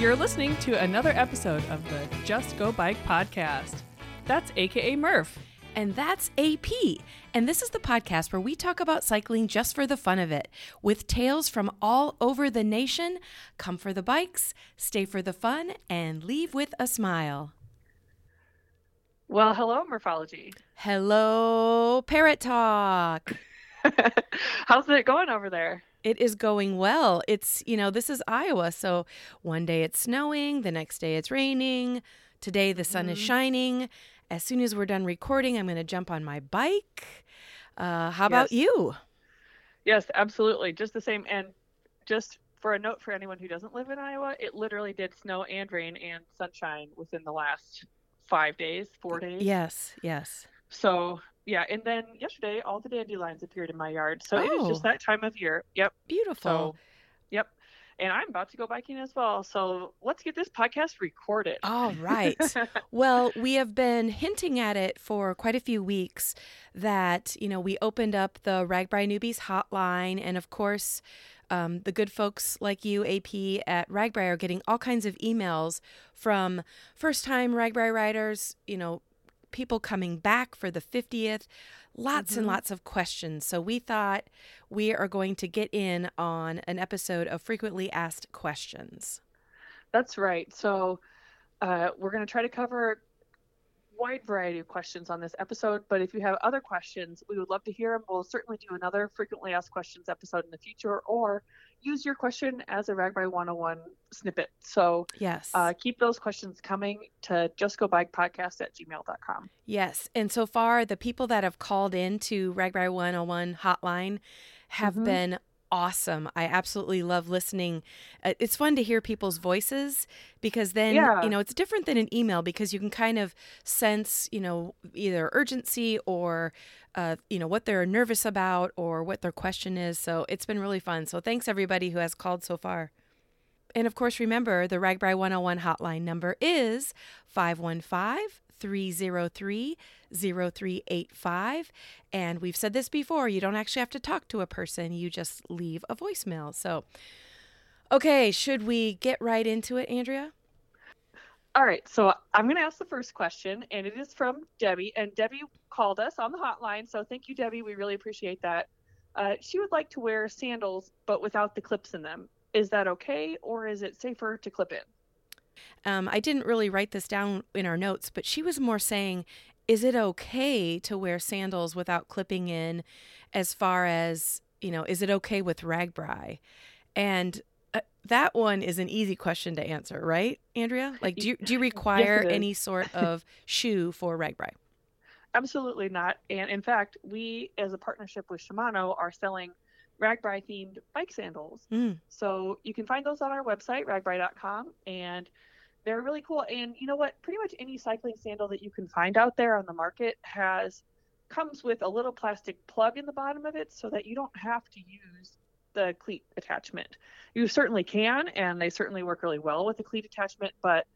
You're listening to another episode of the Just Go Bike podcast. That's AKA Murph. And that's AP. And this is the podcast where we talk about cycling just for the fun of it, with tales from all over the nation. Come for the bikes, stay for the fun, and leave with a smile. Well, hello, Murphology. Hello, Parrot Talk. How's it going over there? It is going well. It's, you know, this is Iowa. So one day it's snowing, the next day it's raining. Today the sun mm-hmm. is shining. As soon as we're done recording, I'm going to jump on my bike. Uh, how yes. about you? Yes, absolutely. Just the same. And just for a note for anyone who doesn't live in Iowa, it literally did snow and rain and sunshine within the last five days, four days. Yes, yes. So yeah, and then yesterday all the dandelions appeared in my yard. So oh. it is just that time of year. Yep. Beautiful. So, yep. And I'm about to go biking as well. So let's get this podcast recorded. All right. well, we have been hinting at it for quite a few weeks that, you know, we opened up the RAGBRAI Newbies hotline. And of course, um, the good folks like you, AP, at RAGBRAI are getting all kinds of emails from first time RAGBRAI riders, you know, people coming back for the 50th, lots mm-hmm. and lots of questions. So we thought we are going to get in on an episode of frequently asked questions. That's right. So uh, we're going to try to cover wide variety of questions on this episode, but if you have other questions, we would love to hear them. We'll certainly do another frequently asked questions episode in the future, or use your question as a RAGBRAI 101 snippet. So yes, uh, keep those questions coming to justgobikepodcast at gmail.com. Yes. And so far, the people that have called in to RAGBRAI 101 hotline have mm-hmm. been awesome. I absolutely love listening. Uh, it's fun to hear people's voices because then, yeah. you know, it's different than an email because you can kind of sense, you know, either urgency or, uh, you know, what they're nervous about or what their question is. So it's been really fun. So thanks everybody who has called so far. And of course, remember the RAGBRAI 101 hotline number is 515 303 0385. And we've said this before you don't actually have to talk to a person, you just leave a voicemail. So, okay, should we get right into it, Andrea? All right, so I'm going to ask the first question, and it is from Debbie. And Debbie called us on the hotline, so thank you, Debbie. We really appreciate that. Uh, she would like to wear sandals, but without the clips in them. Is that okay, or is it safer to clip in? Um, I didn't really write this down in our notes, but she was more saying, is it okay to wear sandals without clipping in as far as, you know, is it okay with RAGBRAI? And uh, that one is an easy question to answer, right, Andrea? Like, do you, do you require yes, any sort of shoe for RAGBRAI? Absolutely not. And in fact, we, as a partnership with Shimano, are selling RAGBRAI themed bike sandals. Mm. So you can find those on our website, ragbrai.com. And they're really cool. And you know what? Pretty much any cycling sandal that you can find out there on the market has comes with a little plastic plug in the bottom of it so that you don't have to use the cleat attachment. You certainly can, and they certainly work really well with the cleat attachment, but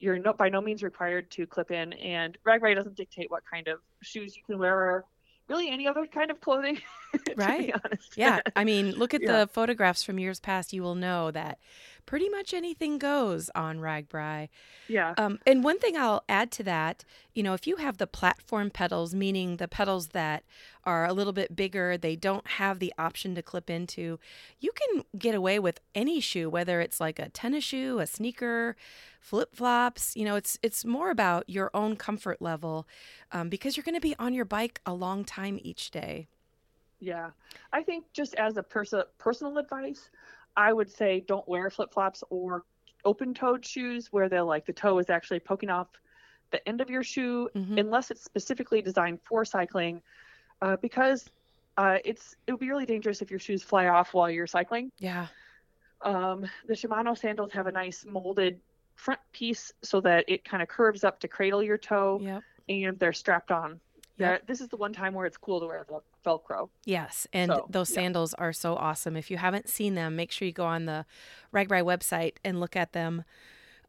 you're no, by no means required to clip in. And RAGBRAI doesn't dictate what kind of shoes you can wear or really any other kind of clothing. right. Yeah. I mean, look at yeah. the photographs from years past. You will know that pretty much anything goes on RAGBRAI. Yeah. Um, and one thing I'll add to that, you know, if you have the platform pedals, meaning the pedals that are a little bit bigger, they don't have the option to clip into, you can get away with any shoe, whether it's like a tennis shoe, a sneaker, flip flops. You know, it's it's more about your own comfort level um, because you're going to be on your bike a long time each day. Yeah, I think just as a pers- personal advice, I would say don't wear flip flops or open toed shoes where they're like the toe is actually poking off the end of your shoe mm-hmm. unless it's specifically designed for cycling uh, because uh, it's it would be really dangerous if your shoes fly off while you're cycling. Yeah. Um, the Shimano sandals have a nice molded front piece so that it kind of curves up to cradle your toe. Yep. And they're strapped on yeah, this is the one time where it's cool to wear the Velcro. Yes, and so, those sandals yeah. are so awesome. If you haven't seen them, make sure you go on the RAGBRAI website and look at them.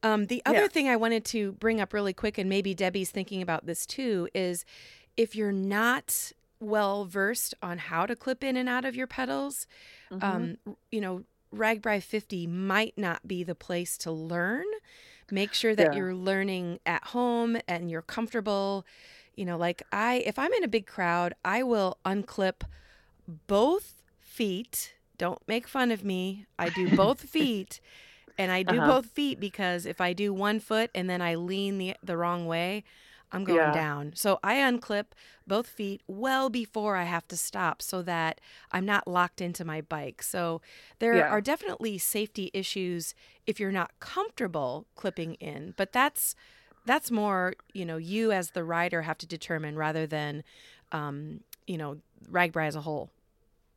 Um, the other yeah. thing I wanted to bring up really quick, and maybe Debbie's thinking about this too, is if you're not well versed on how to clip in and out of your pedals, mm-hmm. um, you know, RAGBRAI 50 might not be the place to learn. Make sure that yeah. you're learning at home and you're comfortable. You know, like I, if I'm in a big crowd, I will unclip both feet. Don't make fun of me. I do both feet. And I do uh-huh. both feet because if I do one foot and then I lean the the wrong way, I'm going yeah. down. So I unclip both feet well before I have to stop so that I'm not locked into my bike. So there yeah. are definitely safety issues if you're not comfortable clipping in, but that's that's more, you know, you as the rider have to determine rather than um, you know, RAGBRAI as a whole.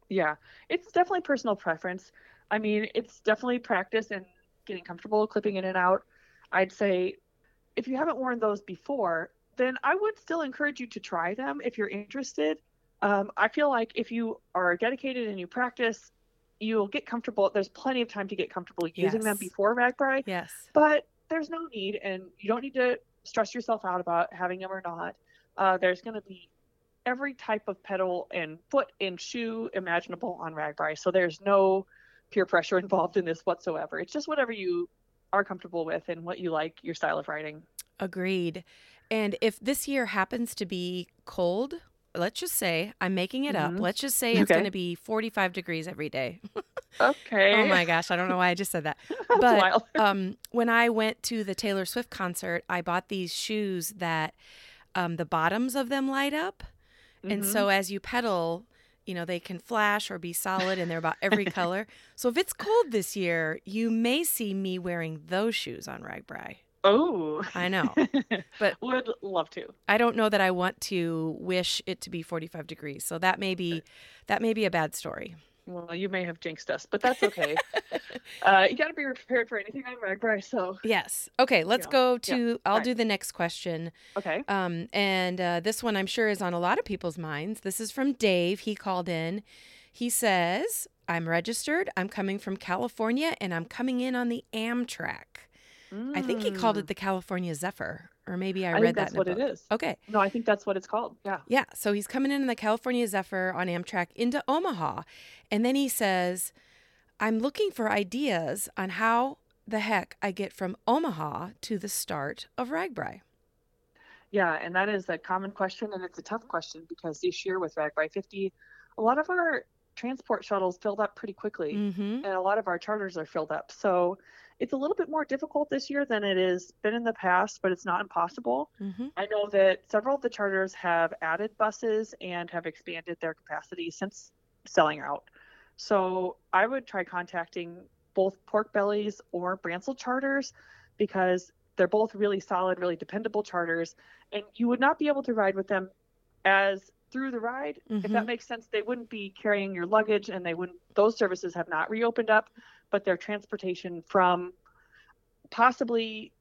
Yeah. It's definitely personal preference. I mean, it's definitely practice and getting comfortable clipping in and out. I'd say if you haven't worn those before, then I would still encourage you to try them if you're interested. Um, I feel like if you are dedicated and you practice, you'll get comfortable. There's plenty of time to get comfortable using yes. them before RAGBRAI. Yes. But there's no need, and you don't need to stress yourself out about having them or not. Uh, there's going to be every type of pedal and foot and shoe imaginable on RAGBRAI. So there's no peer pressure involved in this whatsoever. It's just whatever you are comfortable with and what you like your style of riding. Agreed. And if this year happens to be cold, let's just say I'm making it mm-hmm. up. Let's just say it's okay. going to be 45 degrees every day. okay. Oh my gosh, I don't know why I just said that. But um, when I went to the Taylor Swift concert, I bought these shoes that um, the bottoms of them light up. Mm-hmm. And so as you pedal, you know, they can flash or be solid and they're about every color. So if it's cold this year, you may see me wearing those shoes on RAGBRAI. Oh, I know, but would love to. I don't know that I want to wish it to be 45 degrees. So that may be that may be a bad story. Well, you may have jinxed us, but that's okay. uh, you got to be prepared for anything on RAGBRAI. So yes, okay. Let's yeah. go to. Yeah. I'll right. do the next question. Okay. Um, and uh, this one I'm sure is on a lot of people's minds. This is from Dave. He called in. He says, "I'm registered. I'm coming from California, and I'm coming in on the Amtrak." Mm. I think he called it mm. the California Zephyr, or maybe I, I read that. That's what it is. Okay. No, I think that's what it's called. Yeah. Yeah. So he's coming in the California Zephyr on Amtrak into Omaha, and then he says, "I'm looking for ideas on how the heck I get from Omaha to the start of RAGBRAI." Yeah, and that is a common question, and it's a tough question because this year with RAGBRAI 50, a lot of our transport shuttles filled up pretty quickly, mm-hmm. and a lot of our charters are filled up. So it's a little bit more difficult this year than it has been in the past, but it's not impossible. Mm-hmm. I know that several of the charters have added buses and have expanded their capacity since selling out. So I would try contacting both Pork Bellies or Bransell charters because they're both really solid, really dependable charters, and you would not be able to ride with them as through the ride mm-hmm. if that mm-hmm. makes sense they wouldn't be carrying your luggage and they wouldn't those services have not reopened up but their transportation from possibly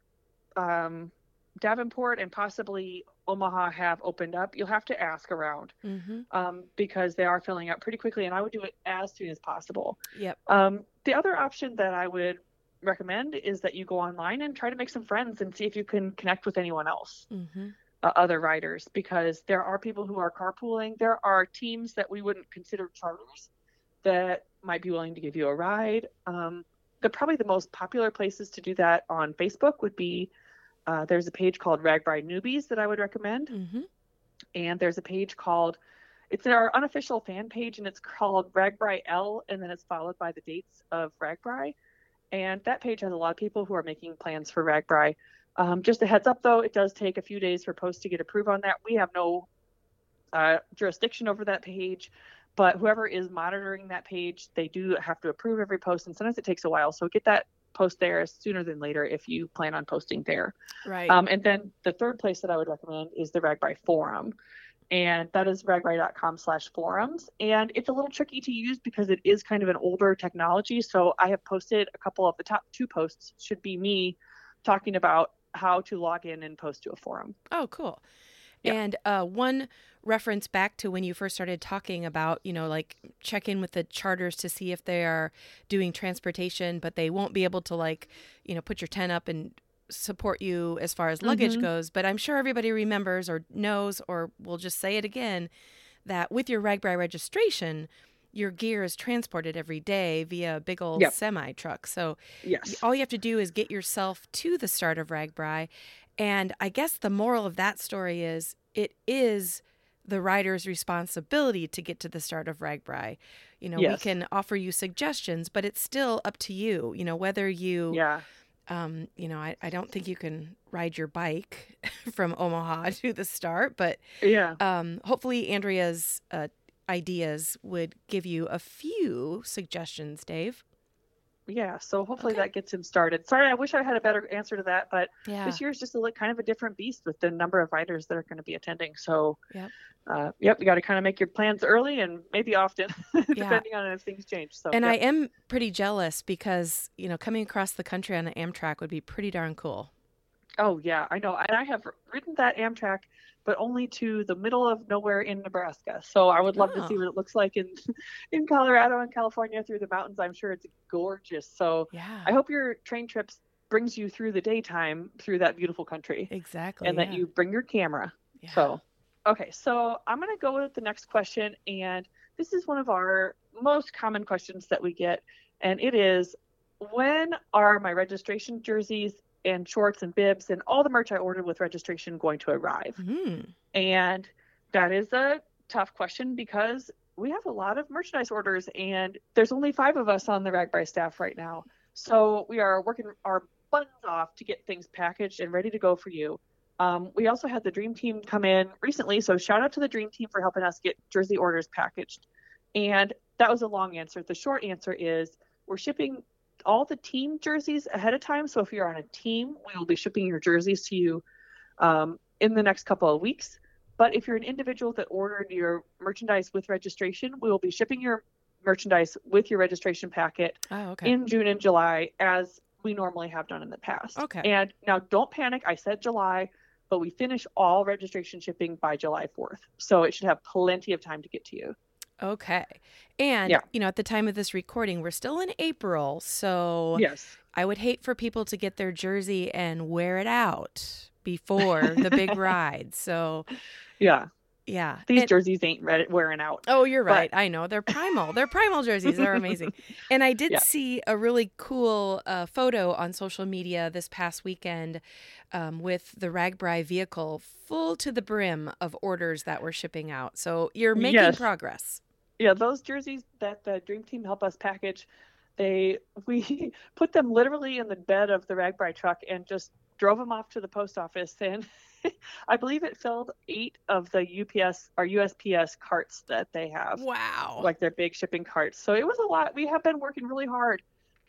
um, Davenport and possibly Omaha have opened up. You'll have to ask around mm-hmm. um, because they are filling up pretty quickly, and I would do it as soon as possible. Yep. Um, the other option that I would recommend is that you go online and try to make some friends and see if you can connect with anyone else. Mm-hmm. Uh, other riders because there are people who are carpooling. There are teams that we wouldn't consider charters that might be willing to give you a ride. Um, the probably the most popular places to do that on Facebook would be uh, there's a page called RAGBRAI Newbies that I would recommend, mm-hmm. and there's a page called it's our unofficial fan page and it's called RAGBRAI L, and then it's followed by the dates of RAGBRAI, and that page has a lot of people who are making plans for RAGBRAI. Um, just a heads up though, it does take a few days for posts to get approved on that. We have no uh, jurisdiction over that page but whoever is monitoring that page, they do have to approve every post, and sometimes it takes a while. So get that post there sooner than later if you plan on posting there. Right. Um, and then the third place that I would recommend is the RAGBRAI forum. And that is ragbrai.com slash forums. And it's a little tricky to use because it is kind of an older technology. So I have posted a couple of the top two posts should be me talking about how to log in and post to a forum. Oh, cool. Yeah. And uh, one reference back to when you first started talking about, you know, like check in with the charters to see if they are doing transportation, but they won't be able to, like, you know, put your tent up and support you as far as luggage mm-hmm. goes. But I'm sure everybody remembers or knows, or we'll just say it again, that with your RAGBRAI registration, your gear is transported every day via a big old yep. semi truck. So yes. all you have to do is get yourself to the start of RAGBRAI. And I guess the moral of that story is it is the rider's responsibility to get to the start of RAGBRAI. You know, yes. we can offer you suggestions, but it's still up to you, you know, whether you yeah. Um, you know, I, I don't think you can ride your bike from Omaha to the start, but yeah. Um, hopefully Andrea's uh, ideas would give you a few suggestions, Dave. Yeah, so hopefully okay. that gets him started. Sorry, I wish I had a better answer to that, but yeah. this year is just a little, kind of a different beast with the number of riders that are going to be attending. So, yep, uh, yep, you got to kind of make your plans early and maybe often, depending on if things change. So, and yep. I am pretty jealous because you know coming across the country on an Amtrak would be pretty darn cool. Oh yeah, I know, and I have ridden that Amtrak but only to the middle of nowhere in Nebraska. So I would love oh. to see what it looks like in in Colorado and California through the mountains. I'm sure it's gorgeous. So yeah. I hope your train trips brings you through the daytime through that beautiful country. Exactly. And yeah. that you bring your camera. Yeah. So okay, so I'm gonna go with the next question, and this is one of our most common questions that we get, and it is when are my registration jerseys and shorts and bibs and all the merch I ordered with registration going to arrive? Mm. And that is a tough question because we have a lot of merchandise orders and there's only five of us on the RAGBRAI staff right now. So we are working our buttons off to get things packaged and ready to go for you. Um, we also had the Dream Team come in recently, so shout out to the Dream Team for helping us get jersey orders packaged. And that was a long answer. The short answer is we're shipping all the team jerseys ahead of time. So if you're on a team, we will be shipping your jerseys to you um, in the next couple of weeks. But if you're an individual that ordered your merchandise with registration, we will be shipping your merchandise with your registration packet oh, okay. in June and July as we normally have done in the past. Okay. And now don't panic. I said July, but we finish all registration shipping by July 4th. So it should have plenty of time to get to you. Okay. And, yeah. you know, at the time of this recording, we're still in April. So yes. I would hate for people to get their jersey and wear it out before the big ride. So, yeah. Yeah. These and, jerseys ain't red, wearing out. Oh, you're right. I know. They're primal. They're primal jerseys. They're amazing. And I did yeah. see a really cool uh, photo on social media this past weekend um, with the RAGBRAI vehicle full to the brim of orders that were shipping out. So you're making yes. progress yeah, those jerseys that the Dream Team helped us package, they we put them literally in the bed of the RAGBRAI truck and just drove them off to the post office and I believe it filled eight of the UPS or USPS carts that they have. Wow. Like their big shipping carts. So it was a lot. We have been working really hard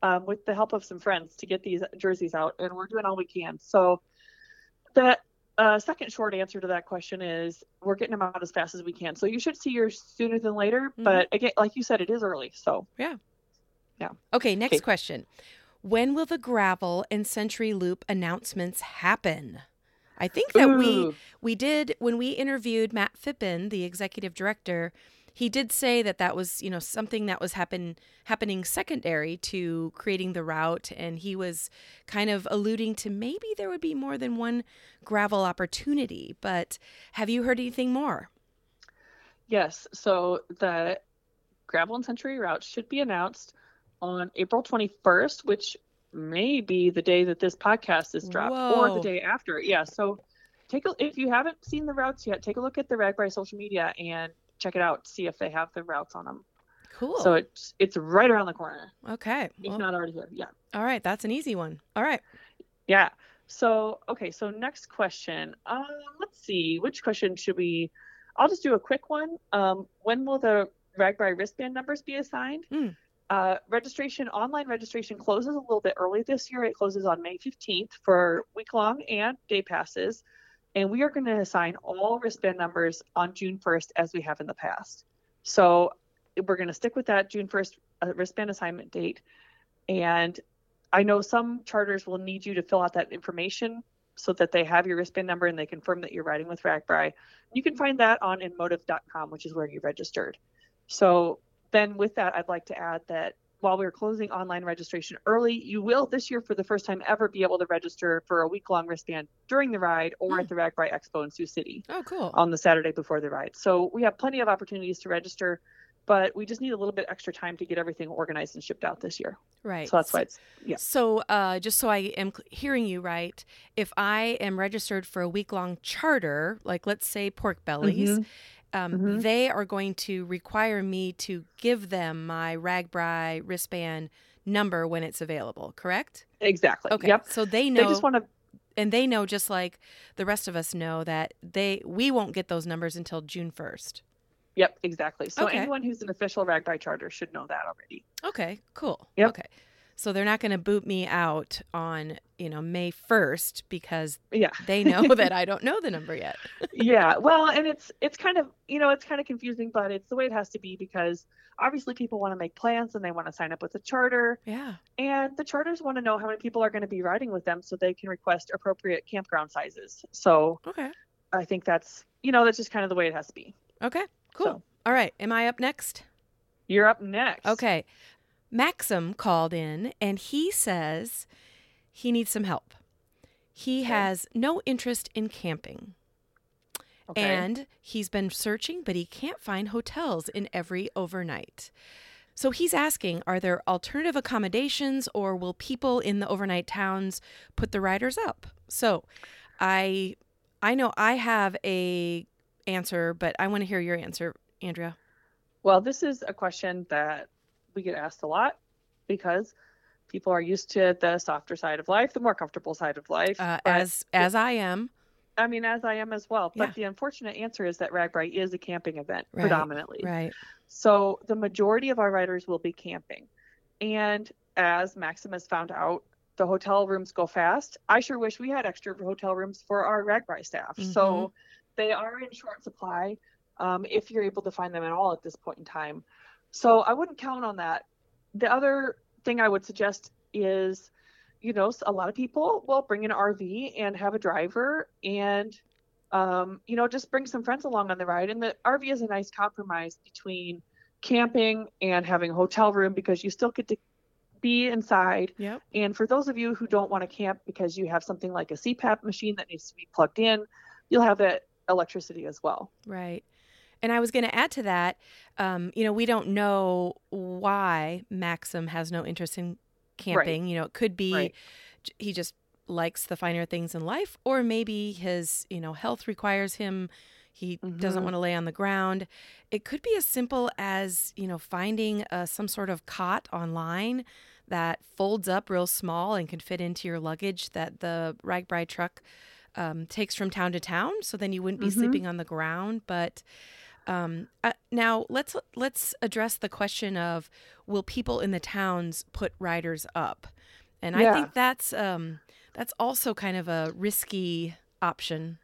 um, with the help of some friends to get these jerseys out, and we're doing all we can. So that uh, second short answer to that question is we're getting them out as fast as we can. So you should see yours sooner than later. Mm-hmm. But again, like you said, it is early. So yeah, yeah. Okay, next okay. question. When will the gravel and Century Loop announcements happen? I think that Ooh. we we did when we interviewed Matt Phippen, the executive director he did say that that was you know something that was happen happening secondary to creating the route and he was kind of alluding to maybe there would be more than one gravel opportunity but have you heard anything more yes so the gravel and century route should be announced on april 21st which may be the day that this podcast is dropped Whoa. or the day after yeah so take a if you haven't seen the routes yet take a look at the RAGBRAI social media and check it out, see if they have the routes on them. Cool. So it's it's right around the corner. Okay. If well, not already here. Yeah. All right, that's an easy one. All right. Yeah. So okay, so next question. Um, let's see, which question should we? I'll just do a quick one. Um, when will the RAGBRAI wristband numbers be assigned? Mm. Uh, registration, online registration closes a little bit early this year. It closes on May 15th for week long and day passes and we are going to assign all wristband numbers on June 1st as we have in the past. So we're going to stick with that June 1st uh, wristband assignment date. And I know some charters will need you to fill out that information so that they have your wristband number and they confirm that you're riding with RAGBRAI. You can find that on enmotive.com, which is where you registered. So then with that, I'd like to add that while we are closing online registration early, you will this year for the first time ever be able to register for a week long wristband during the ride or mm. at the Rag RAGBRAI Expo in Sioux City. Oh, cool. On the Saturday before the ride. So we have plenty of opportunities to register. but we just need a little bit extra time to get everything organized and shipped out this year. Right. So that's why it's yeah. So uh, just so I am hearing you right, if I am registered for a week long charter, like let's say Pork Bellies. Mm-hmm. Um, mm-hmm. They are going to require me to give them my RAGBRAI wristband number when it's available, correct? Exactly. Okay. Yep. So they know. They just want to and they know just like the rest of us know that they we won't get those numbers until June 1st. Yep, exactly. So okay. anyone who's an official RAGBRAI charter should know that already. Okay, cool. Yep. Okay. So they're not going to boot me out on, you know, May 1st because yeah. they know that I don't know the number yet. yeah. Well, and it's it's kind of, you know, it's kind of confusing, but it's the way it has to be because obviously people want to make plans and they want to sign up with a charter. Yeah. And the charters want to know how many people are going to be riding with them so they can request appropriate campground sizes. So Okay. I think that's, you know, that's just kind of the way it has to be. Okay. Cool. So, All right. Am I up next? You're up next. Okay. Maxim called in and he says he needs some help. He okay. has no interest in camping. Okay. And he's been searching, but he can't find hotels in every overnight. So he's asking Are there alternative accommodations or will people in the overnight towns put the riders up? So I I know I have a answer, but I want to hear your answer, Andrea. Well, this is a question that we get asked a lot because people are used to the softer side of life, the more comfortable side of life. Uh, as as I am. I mean, as I am as well. But yeah. the unfortunate answer is that RAGBRAI is a camping event right, predominantly. Right. So the majority of our riders will be camping. And as Maximus found out, the hotel rooms go fast. I sure wish we had extra hotel rooms for our RAGBRAI staff. Mm-hmm. So they are in short supply um, if you're able to find them at all at this point in time. So I wouldn't count on that. The other thing I would suggest is you know, a lot of people will bring an RV and have a driver and, um, you know, just bring some friends along on the ride. And the RV is a nice compromise between camping and having a hotel room because you still get to be inside. Yep. And for those of you who don't want to camp because you have something like a CPAP machine that needs to be plugged in, you'll have that electricity as well. Right. And I was going to add to that, um, you know, we don't know why Maxim has no interest in camping. Right. You know, it could be right. he just likes the finer things in life, or maybe his, you know, health requires him. He mm-hmm. doesn't want to lay on the ground. It could be as simple as, you know, finding uh, some sort of cot online that folds up real small and can fit into your luggage that the RAGBRAI truck um, takes from town to town. So then you wouldn't be mm-hmm. sleeping on the ground. But um, uh, now let's let's address the question of will people in the towns put riders up, and yeah. I think that's um, that's also kind of a risky option.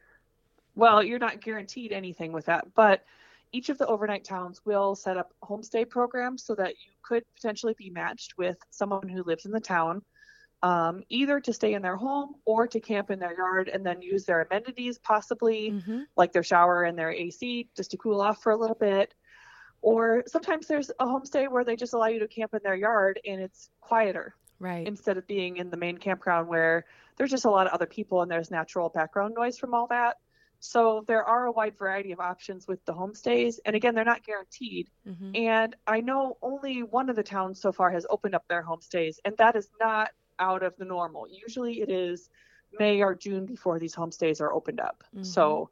Well, you're not guaranteed anything with that, but each of the overnight towns will set up homestay programs so that you could potentially be matched with someone who lives in the town um, either to stay in their home or to camp in their yard and then use their amenities, possibly mm-hmm. like their shower and their AC, just to cool off for a little bit. Or sometimes there's a homestay where they just allow you to camp in their yard and it's quieter. Right. Instead of being in the main campground where there's just a lot of other people and there's natural background noise from all that. So there are a wide variety of options with the homestays. And again, they're not guaranteed. Mm-hmm. And I know only one of the towns so far has opened up their homestays, and that is not out of the normal. Usually it is May or June before these homestays are opened up. Mm-hmm. So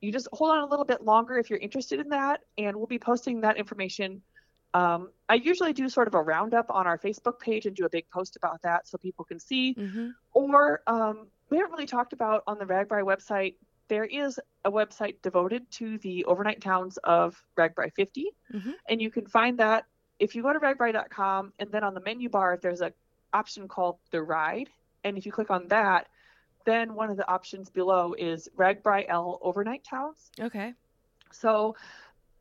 you just hold on a little bit longer if you're interested in that, and we'll be posting that information. Um, I usually do sort of a roundup on our Facebook page and do a big post about that so people can see. Mm-hmm. Or um, we haven't really talked about on the RAGBRAI website. There is a website devoted to the overnight towns of RAGBRAI 50, mm-hmm. and you can find that if you go to ragbrai.com and then on the menu bar if there's a option called the ride. And if you click on that, then one of the options below is RAGBRAI L overnight towns. Okay. So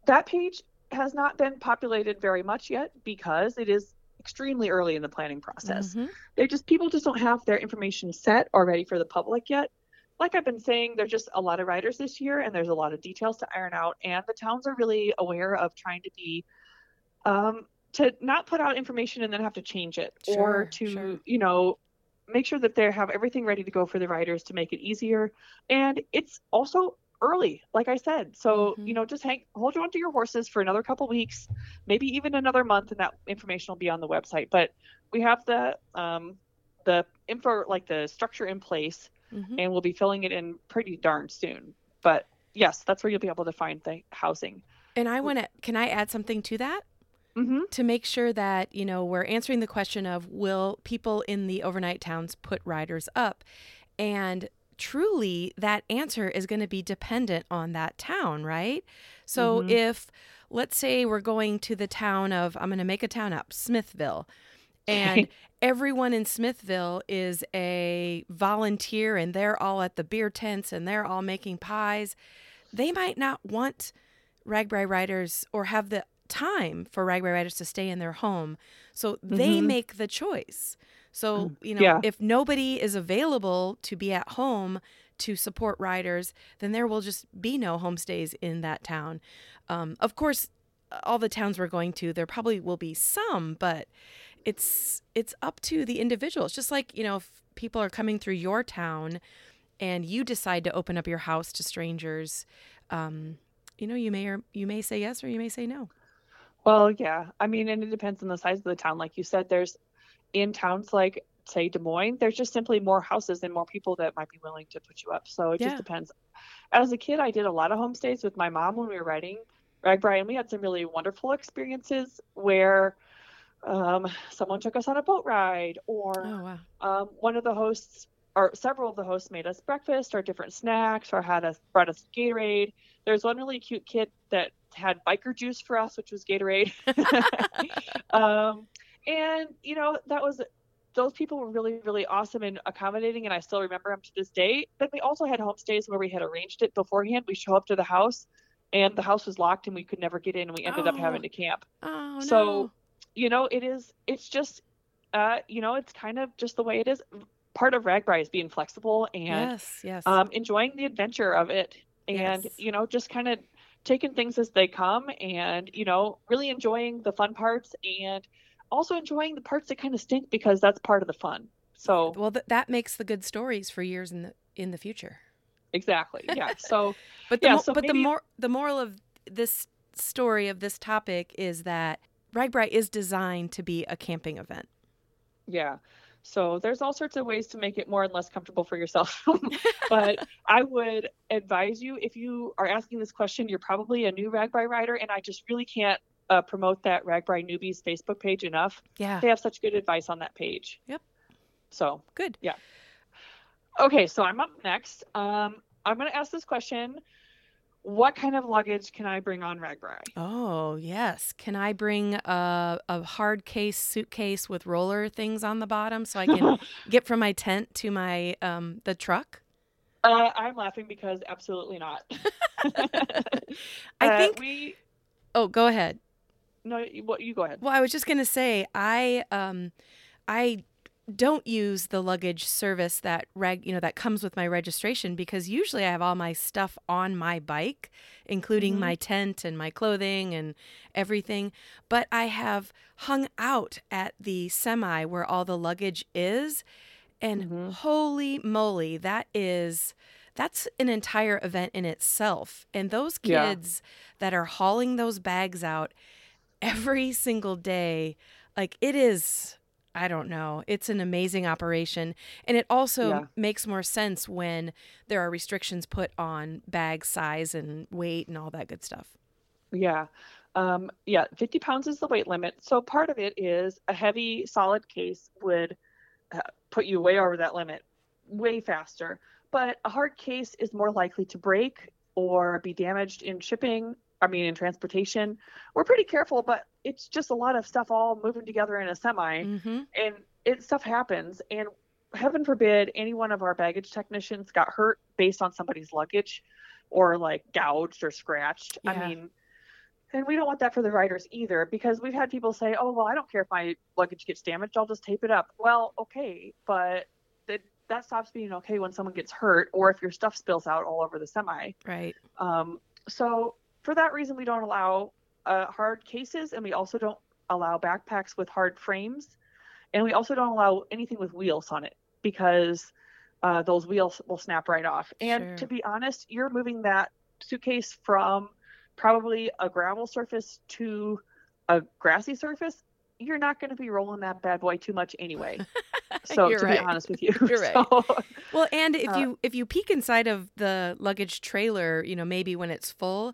that page has not been populated very much yet because it is extremely early in the planning process. Mm-hmm. They just people just don't have their information set or ready for the public yet. Like I've been saying, there's just a lot of riders this year and there's a lot of details to iron out and the towns are really aware of trying to be um, to not put out information and then have to change it sure, or to sure. you know make sure that they have everything ready to go for the riders to make it easier and it's also early, like I said. So, mm-hmm. you know, just hang, hold on to your horses for another couple weeks, maybe even another month, and that information will be on the website. But we have the um, the info, like the structure in place, mm-hmm. and we'll be filling it in pretty darn soon. But yes, that's where you'll be able to find the housing. And I want to, can I add something to that? Mm-hmm. To make sure that, you know, we're answering the question of will people in the overnight towns put riders up? And truly that answer is going to be dependent on that town, right? So mm-hmm. if let's say we're going to the town of I'm going to make a town up, Smithville, and everyone in Smithville is a volunteer and they're all at the beer tents and they're all making pies, they might not want RAGBRAI riders or have the time for RAGBRAI riders to stay in their home. So they mm-hmm. make the choice. So, mm, you know, yeah. if nobody is available to be at home to support riders, then there will just be no homestays in that town. Um, of course, all the towns we're going to, there probably will be some, but it's it's up to the individual. It's just like, you know, if people are coming through your town and you decide to open up your house to strangers, um, you know, you may or you may say yes or you may say no. Well, yeah. I mean, and it depends on the size of the town. Like you said, there's in towns like say Des Moines, there's just simply more houses and more people that might be willing to put you up. So it yeah. just depends. As a kid, I did a lot of homestays with my mom when we were writing RAGBRAI, Brian. we had some really wonderful experiences where um, someone took us on a boat ride, or oh, wow. um, one of the hosts or several of the hosts made us breakfast or different snacks, or had us brought us Gatorade. There's one really cute kid that had biker juice for us, which was Gatorade. um, and you know that was those people were really really awesome and accommodating and i still remember them to this day but we also had homestays where we had arranged it beforehand we show up to the house and the house was locked and we could never get in and we ended oh. up having to camp oh, so no. you know it is it's just uh you know it's kind of just the way it is part of RAGBRAI is being flexible and yes, yes. Um, enjoying the adventure of it and yes. you know just kind of taking things as they come and you know really enjoying the fun parts and also enjoying the parts that kind of stink because that's part of the fun. So well, th- that makes the good stories for years in the in the future. Exactly. Yeah. So, but the yeah, mo- so but maybe... the more the moral of this story of this topic is that RAGBRAI is designed to be a camping event. Yeah. So there's all sorts of ways to make it more and less comfortable for yourself. but I would advise you if you are asking this question, you're probably a new RAGBRAI rider, and I just really can't uh, promote that RAGBRAI Newbies Facebook page enough. Yeah. They have such good advice on that page. Yep. So good. Yeah. Okay, so I'm up next. Um, I'm going to ask this question. What kind of luggage can I bring on RAGBRAI? Oh, yes. Can I bring a, a hard case suitcase with roller things on the bottom so I can get from my tent to my um, the truck? Uh, I'm laughing because absolutely not. I uh, think we. Oh, go ahead no, what you go ahead. Well, I was just gonna say I um I don't use the luggage service that reg you know that comes with my registration because usually I have all my stuff on my bike, including mm-hmm. my tent and my clothing and everything. But I have hung out at the semi where all the luggage is, and mm-hmm. holy moly, that is that's an entire event in itself. And those kids yeah. that are hauling those bags out every single day. Like it is, I don't know, it's an amazing operation. And it also yeah. makes more sense when there are restrictions put on bag size and weight and all that good stuff. Yeah. Um, yeah, 50 pounds is the weight limit. So part of it is a heavy solid case would uh, put you way over that limit way faster. But a hard case is more likely to break or be damaged in shipping I mean, in transportation, we're pretty careful, but it's just a lot of stuff all moving together in a semi, mm-hmm. and it stuff happens. And heaven forbid any one of our baggage technicians got hurt based on somebody's luggage, or like gouged or scratched. Yeah. I mean, and we don't want that for the riders either, because we've had people say, "Oh, well, I don't care if my luggage gets damaged; I'll just tape it up." Well, okay, but that that stops being okay when someone gets hurt, or if your stuff spills out all over the semi. Right. Um. So for that reason, we don't allow uh, hard cases, and we also don't allow backpacks with hard frames, and we also don't allow anything with wheels on it because uh, those wheels will snap right off. And Sure. to be honest, you're moving that suitcase from probably a gravel surface to a grassy surface. You're not going to be rolling that bad boy too much anyway. So to right. be honest with you, You're right. So, Well, and if Uh, you if you peek inside of the luggage trailer, you know, maybe when it's full,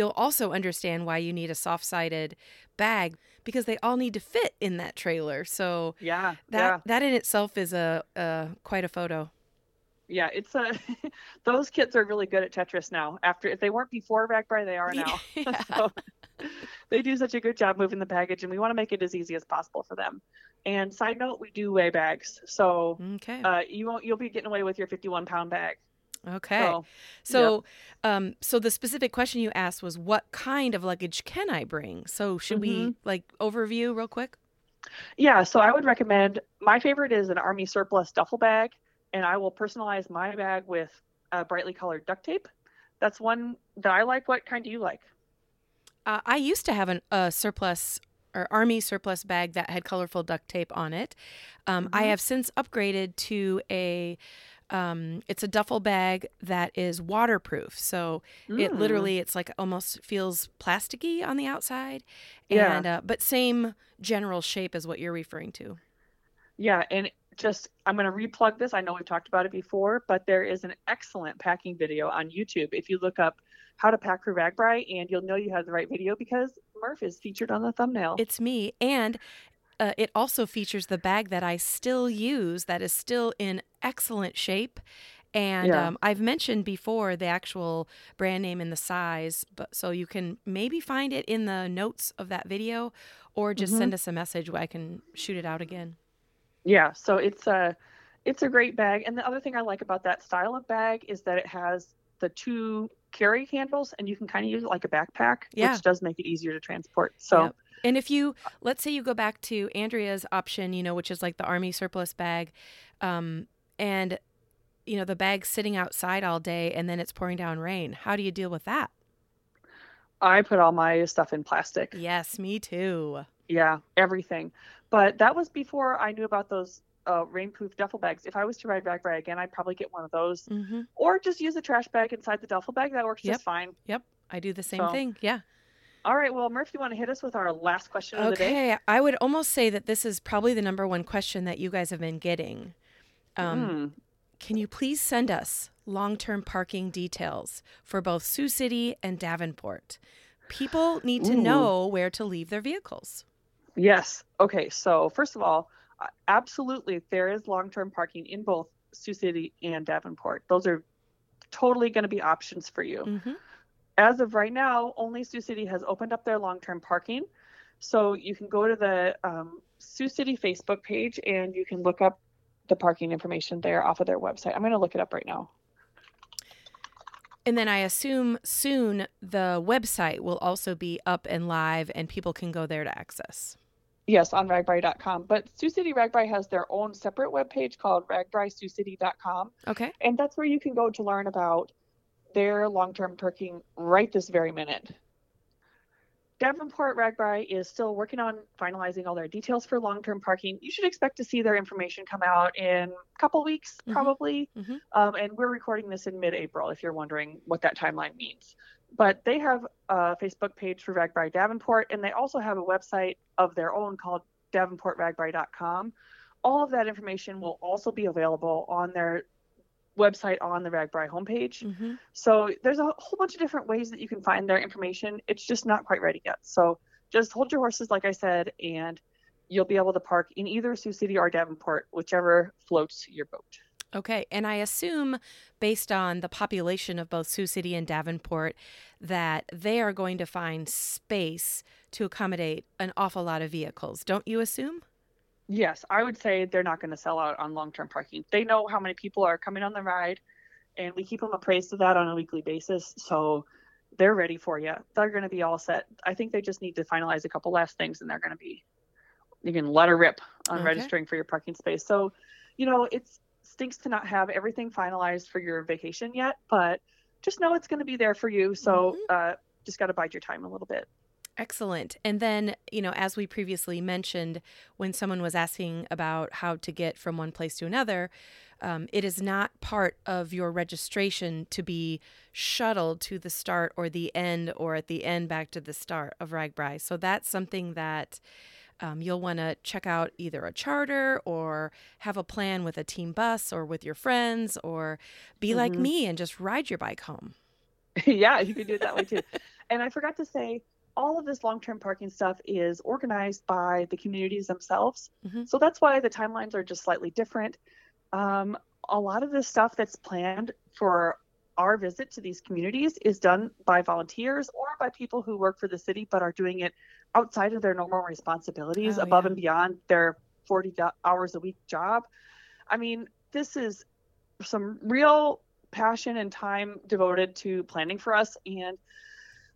you'll also understand why you need a soft-sided bag because they all need to fit in that trailer. So yeah, that yeah, that in itself is a, a quite a photo. yeah. It's a those kids are really good at Tetris now. After if they weren't before RAGBRAI, they are now. Yeah. so they do such a good job moving the baggage, and we want to make it as easy as possible for them. And side note, we do weigh bags, so Okay. uh, you won't you'll be getting away with your 51 pound bag. Okay. So So, um, so the specific question you asked was, what kind of luggage can I bring? So, should we Mhm. like overview real quick? yeah, so I would recommend. My favorite is an Army surplus duffel bag, and I will personalize my bag with uh, brightly colored duct tape. That's one that I like. What kind do you like? Uh, I used to have an, a surplus or army surplus bag that had colorful duct tape on it. Um, I Mhm. have since upgraded to a. Um, it's a duffel bag that is waterproof, so it Mm. literally it's like almost feels plasticky on the outside, Yeah. and uh, but same general shape as what you're referring to. Yeah, and just I'm going to replug this. I know we've talked about it before, but there is an excellent packing video on YouTube. If you look up how to pack for RAGBRAI, and you'll know you have the right video because Murph is featured on the thumbnail. It's me. And uh, it also features the bag that I still use that is still in excellent shape. And Yeah. um, I've mentioned before the actual brand name and the size, but so you can maybe find it in the notes of that video or just Mhm. send us a message where I can shoot it out again. Yeah, so it's a it's a great bag. And the other thing I like about that style of bag is that it has the two carry handles and you can kind of use it like a backpack, Yeah. which does make it easier to transport. So Yep. And if you, let's say you go back to Andrea's option, you know, which is like the army surplus bag, um, and, you know, the bag's sitting outside all day and then it's pouring down rain. How do you deal with that? I put all my stuff in plastic. Yes, me too. Yeah, everything. But that was before I knew about those uh, rainproof duffel bags. If I was to ride RAGBRAI again, I'd probably get one of those, hmm or just use a trash bag inside the duffel bag. That works Yep. just fine. Yep. I do the same So, thing. Yeah. All right. Well, Murph, you want to hit us with our last question of the day? Okay. I would almost say that this is probably the number one question that you guys have been getting. Um, Mm. Can you please send us long term parking details for both Sioux City and Davenport? People need to Ooh. know where to leave their vehicles. Yes. Okay. So first of all, absolutely, there is long-term parking in both Sioux City and Davenport. Those are totally going to be options for you. hmm As of right now, only Sioux City has opened up their long-term parking. So you can go to the um, Sioux City Facebook page and you can look up the parking information there off of their website. I'm going to look it up right now. And then I assume soon the website will also be up and live and people can go there to access. Yes, on ragbrai.com. But Sioux City RAGBRAI has their own separate webpage called ragbrai-siouxcity.com. Okay. And that's where you can go to learn about their long term parking right this very minute. Davenport RAGBRAI is still working on finalizing all their details for long term parking. You should expect to see their information come out in a couple weeks, Mhm. probably. Mhm. Um, and we're recording this in mid April if you're wondering what that timeline means. But they have a Facebook page for RAGBRAI Davenport, and they also have a website of their own called davenportragbrai.com. All of that information will also be available on their website on the RAGBRAI homepage. hmm So there's a whole bunch of different ways that you can find their information. It's just not quite ready yet. So just hold your horses, like I said, and you'll be able to park in either Sioux City or Davenport, whichever floats your boat. Okay. And I assume, based on the population of both Sioux City and Davenport, that they are going to find space to accommodate an awful lot of vehicles. Don't you assume? Yes, I would say they're not going to sell out on long term parking. They know how many people are coming on the ride, and we keep them appraised of that on a weekly basis. So they're ready for you. They're going to be all set. I think they just need to finalize a couple last things, and they're going to be, you can let her rip on Okay. registering for your parking space. So, you know, it stinks to not have everything finalized for your vacation yet, but just know it's going to be there for you. So uh, just got to bide your time a little bit. Excellent. And then, you know, as we previously mentioned, when someone was asking about how to get from one place to another, um, it is not part of your registration to be shuttled to the start or the end or at the end back to the start of RAGBRAI. So that's something that um, you'll want to check out either a charter or have a plan with a team bus or with your friends or be mm-hmm. like me and just ride your bike home. yeah, you can do it that way too. and I forgot to say, all of this long term parking stuff is organized by the communities themselves. Mm-hmm. So that's why the timelines are just slightly different. Um, a lot of the stuff that's planned for our visit to these communities is done by volunteers or by people who work for the city but are doing it outside of their normal responsibilities oh, above yeah. and beyond their 40 hours a week job. I mean, this is some real passion and time devoted to planning for us. And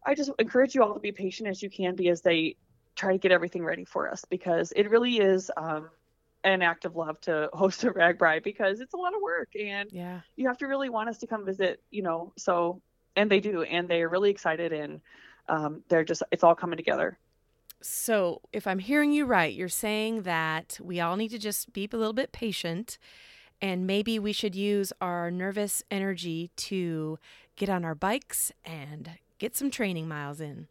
I just encourage you all to be patient as you can be as they try to get everything ready for us because it really is um, an act of love to host a RAGBRAI because it's a lot of work and yeah. you have to really want us to come visit, you know. So, and they do, and they're really excited and um, they're just, it's all coming together. So, if I'm hearing you right, you're saying that we all need to just be a little bit patient and maybe we should use our nervous energy to get on our bikes and get some training miles in.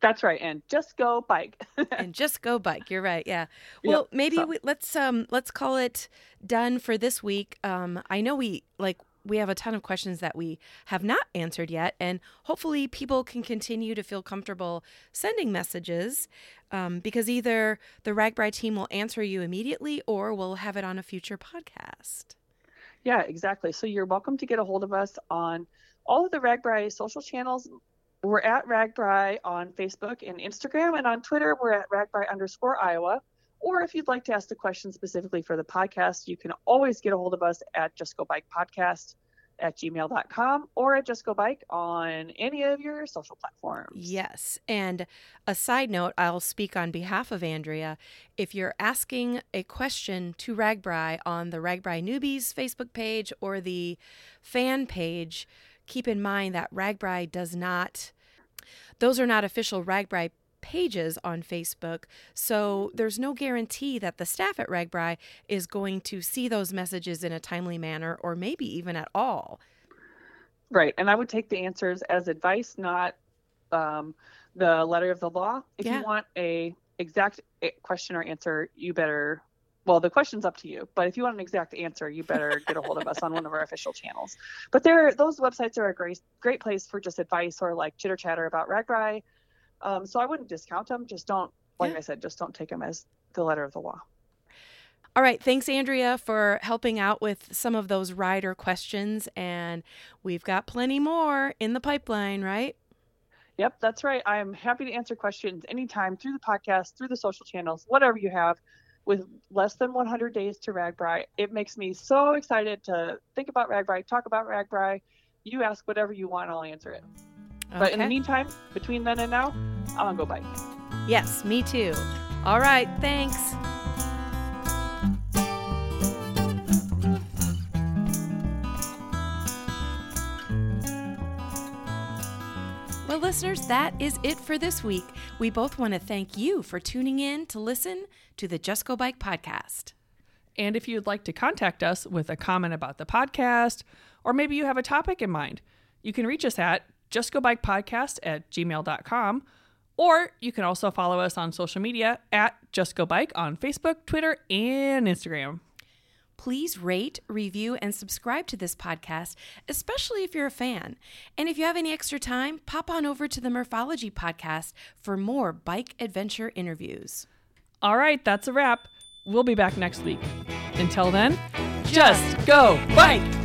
That's right, and just go bike. and just go bike. You're right. Yeah. Well, yep. maybe so. we, let's um let's call it done for this week. Um, I know we like we have a ton of questions that we have not answered yet, and hopefully people can continue to feel comfortable sending messages um, because either the RAGBRAI team will answer you immediately or we'll have it on a future podcast. Yeah, exactly. So you're welcome to get a hold of us on all of the RAGBRAI social channels. We're at RAGBRAI on Facebook and Instagram, and on Twitter, we're at RAGBRAI underscore Iowa. Or if you'd like to ask a question specifically for the podcast, you can always get a hold of us at Just Go Bike Podcast at gmail.com or at Just Go Bike on any of your social platforms. Yes. And a side note, I'll speak on behalf of Andrea. If you're asking a question to RAGBRAI on the RAGBRAI Newbies Facebook page or the fan page, keep in mind that RAGBRAI does not, those are not official RAGBRAI pages on Facebook. So there's no guarantee that the staff at RAGBRAI is going to see those messages in a timely manner or maybe even at all. Right. And I would take the answers as advice, not um, the letter of the law. If yeah. you want a exact eh, question or answer, you better well, the question's up to you, but if you want an exact answer, you better get a hold of us on one of our official channels. But there, those websites are a great, great place for just advice or like chitter chatter about RAGBRAI. Um, so I wouldn't discount them. Just don't, like yeah. I said, just don't take them as the letter of the law. All right. Thanks, Andrea, for helping out with some of those rider questions. And we've got plenty more in the pipeline, right? Yep, that's right. I'm happy to answer questions anytime through the podcast, through the social channels, whatever you have. With less than 100 days to RAGBRAI, it makes me so excited to think about RAGBRAI, talk about RAGBRAI. You ask whatever you want, I'll answer it. Okay. But in the meantime, between then and now, I'm gonna go bike. Yes, me too. All right, thanks. Listeners, that is it for this week. We both want to thank you for tuning in to listen to the Just Go Bike podcast. And if you'd like to contact us with a comment about the podcast, or maybe you have a topic in mind, you can reach us at justgobikepodcast at gmail.com. Or you can also follow us on social media at Just Go Bike on Facebook, Twitter, and Instagram. Please rate, review, and subscribe to this podcast, especially if you're a fan. And if you have any extra time, pop on over to the Murphology podcast for more bike adventure interviews. All right, that's a wrap. We'll be back next week. Until then, just go bike!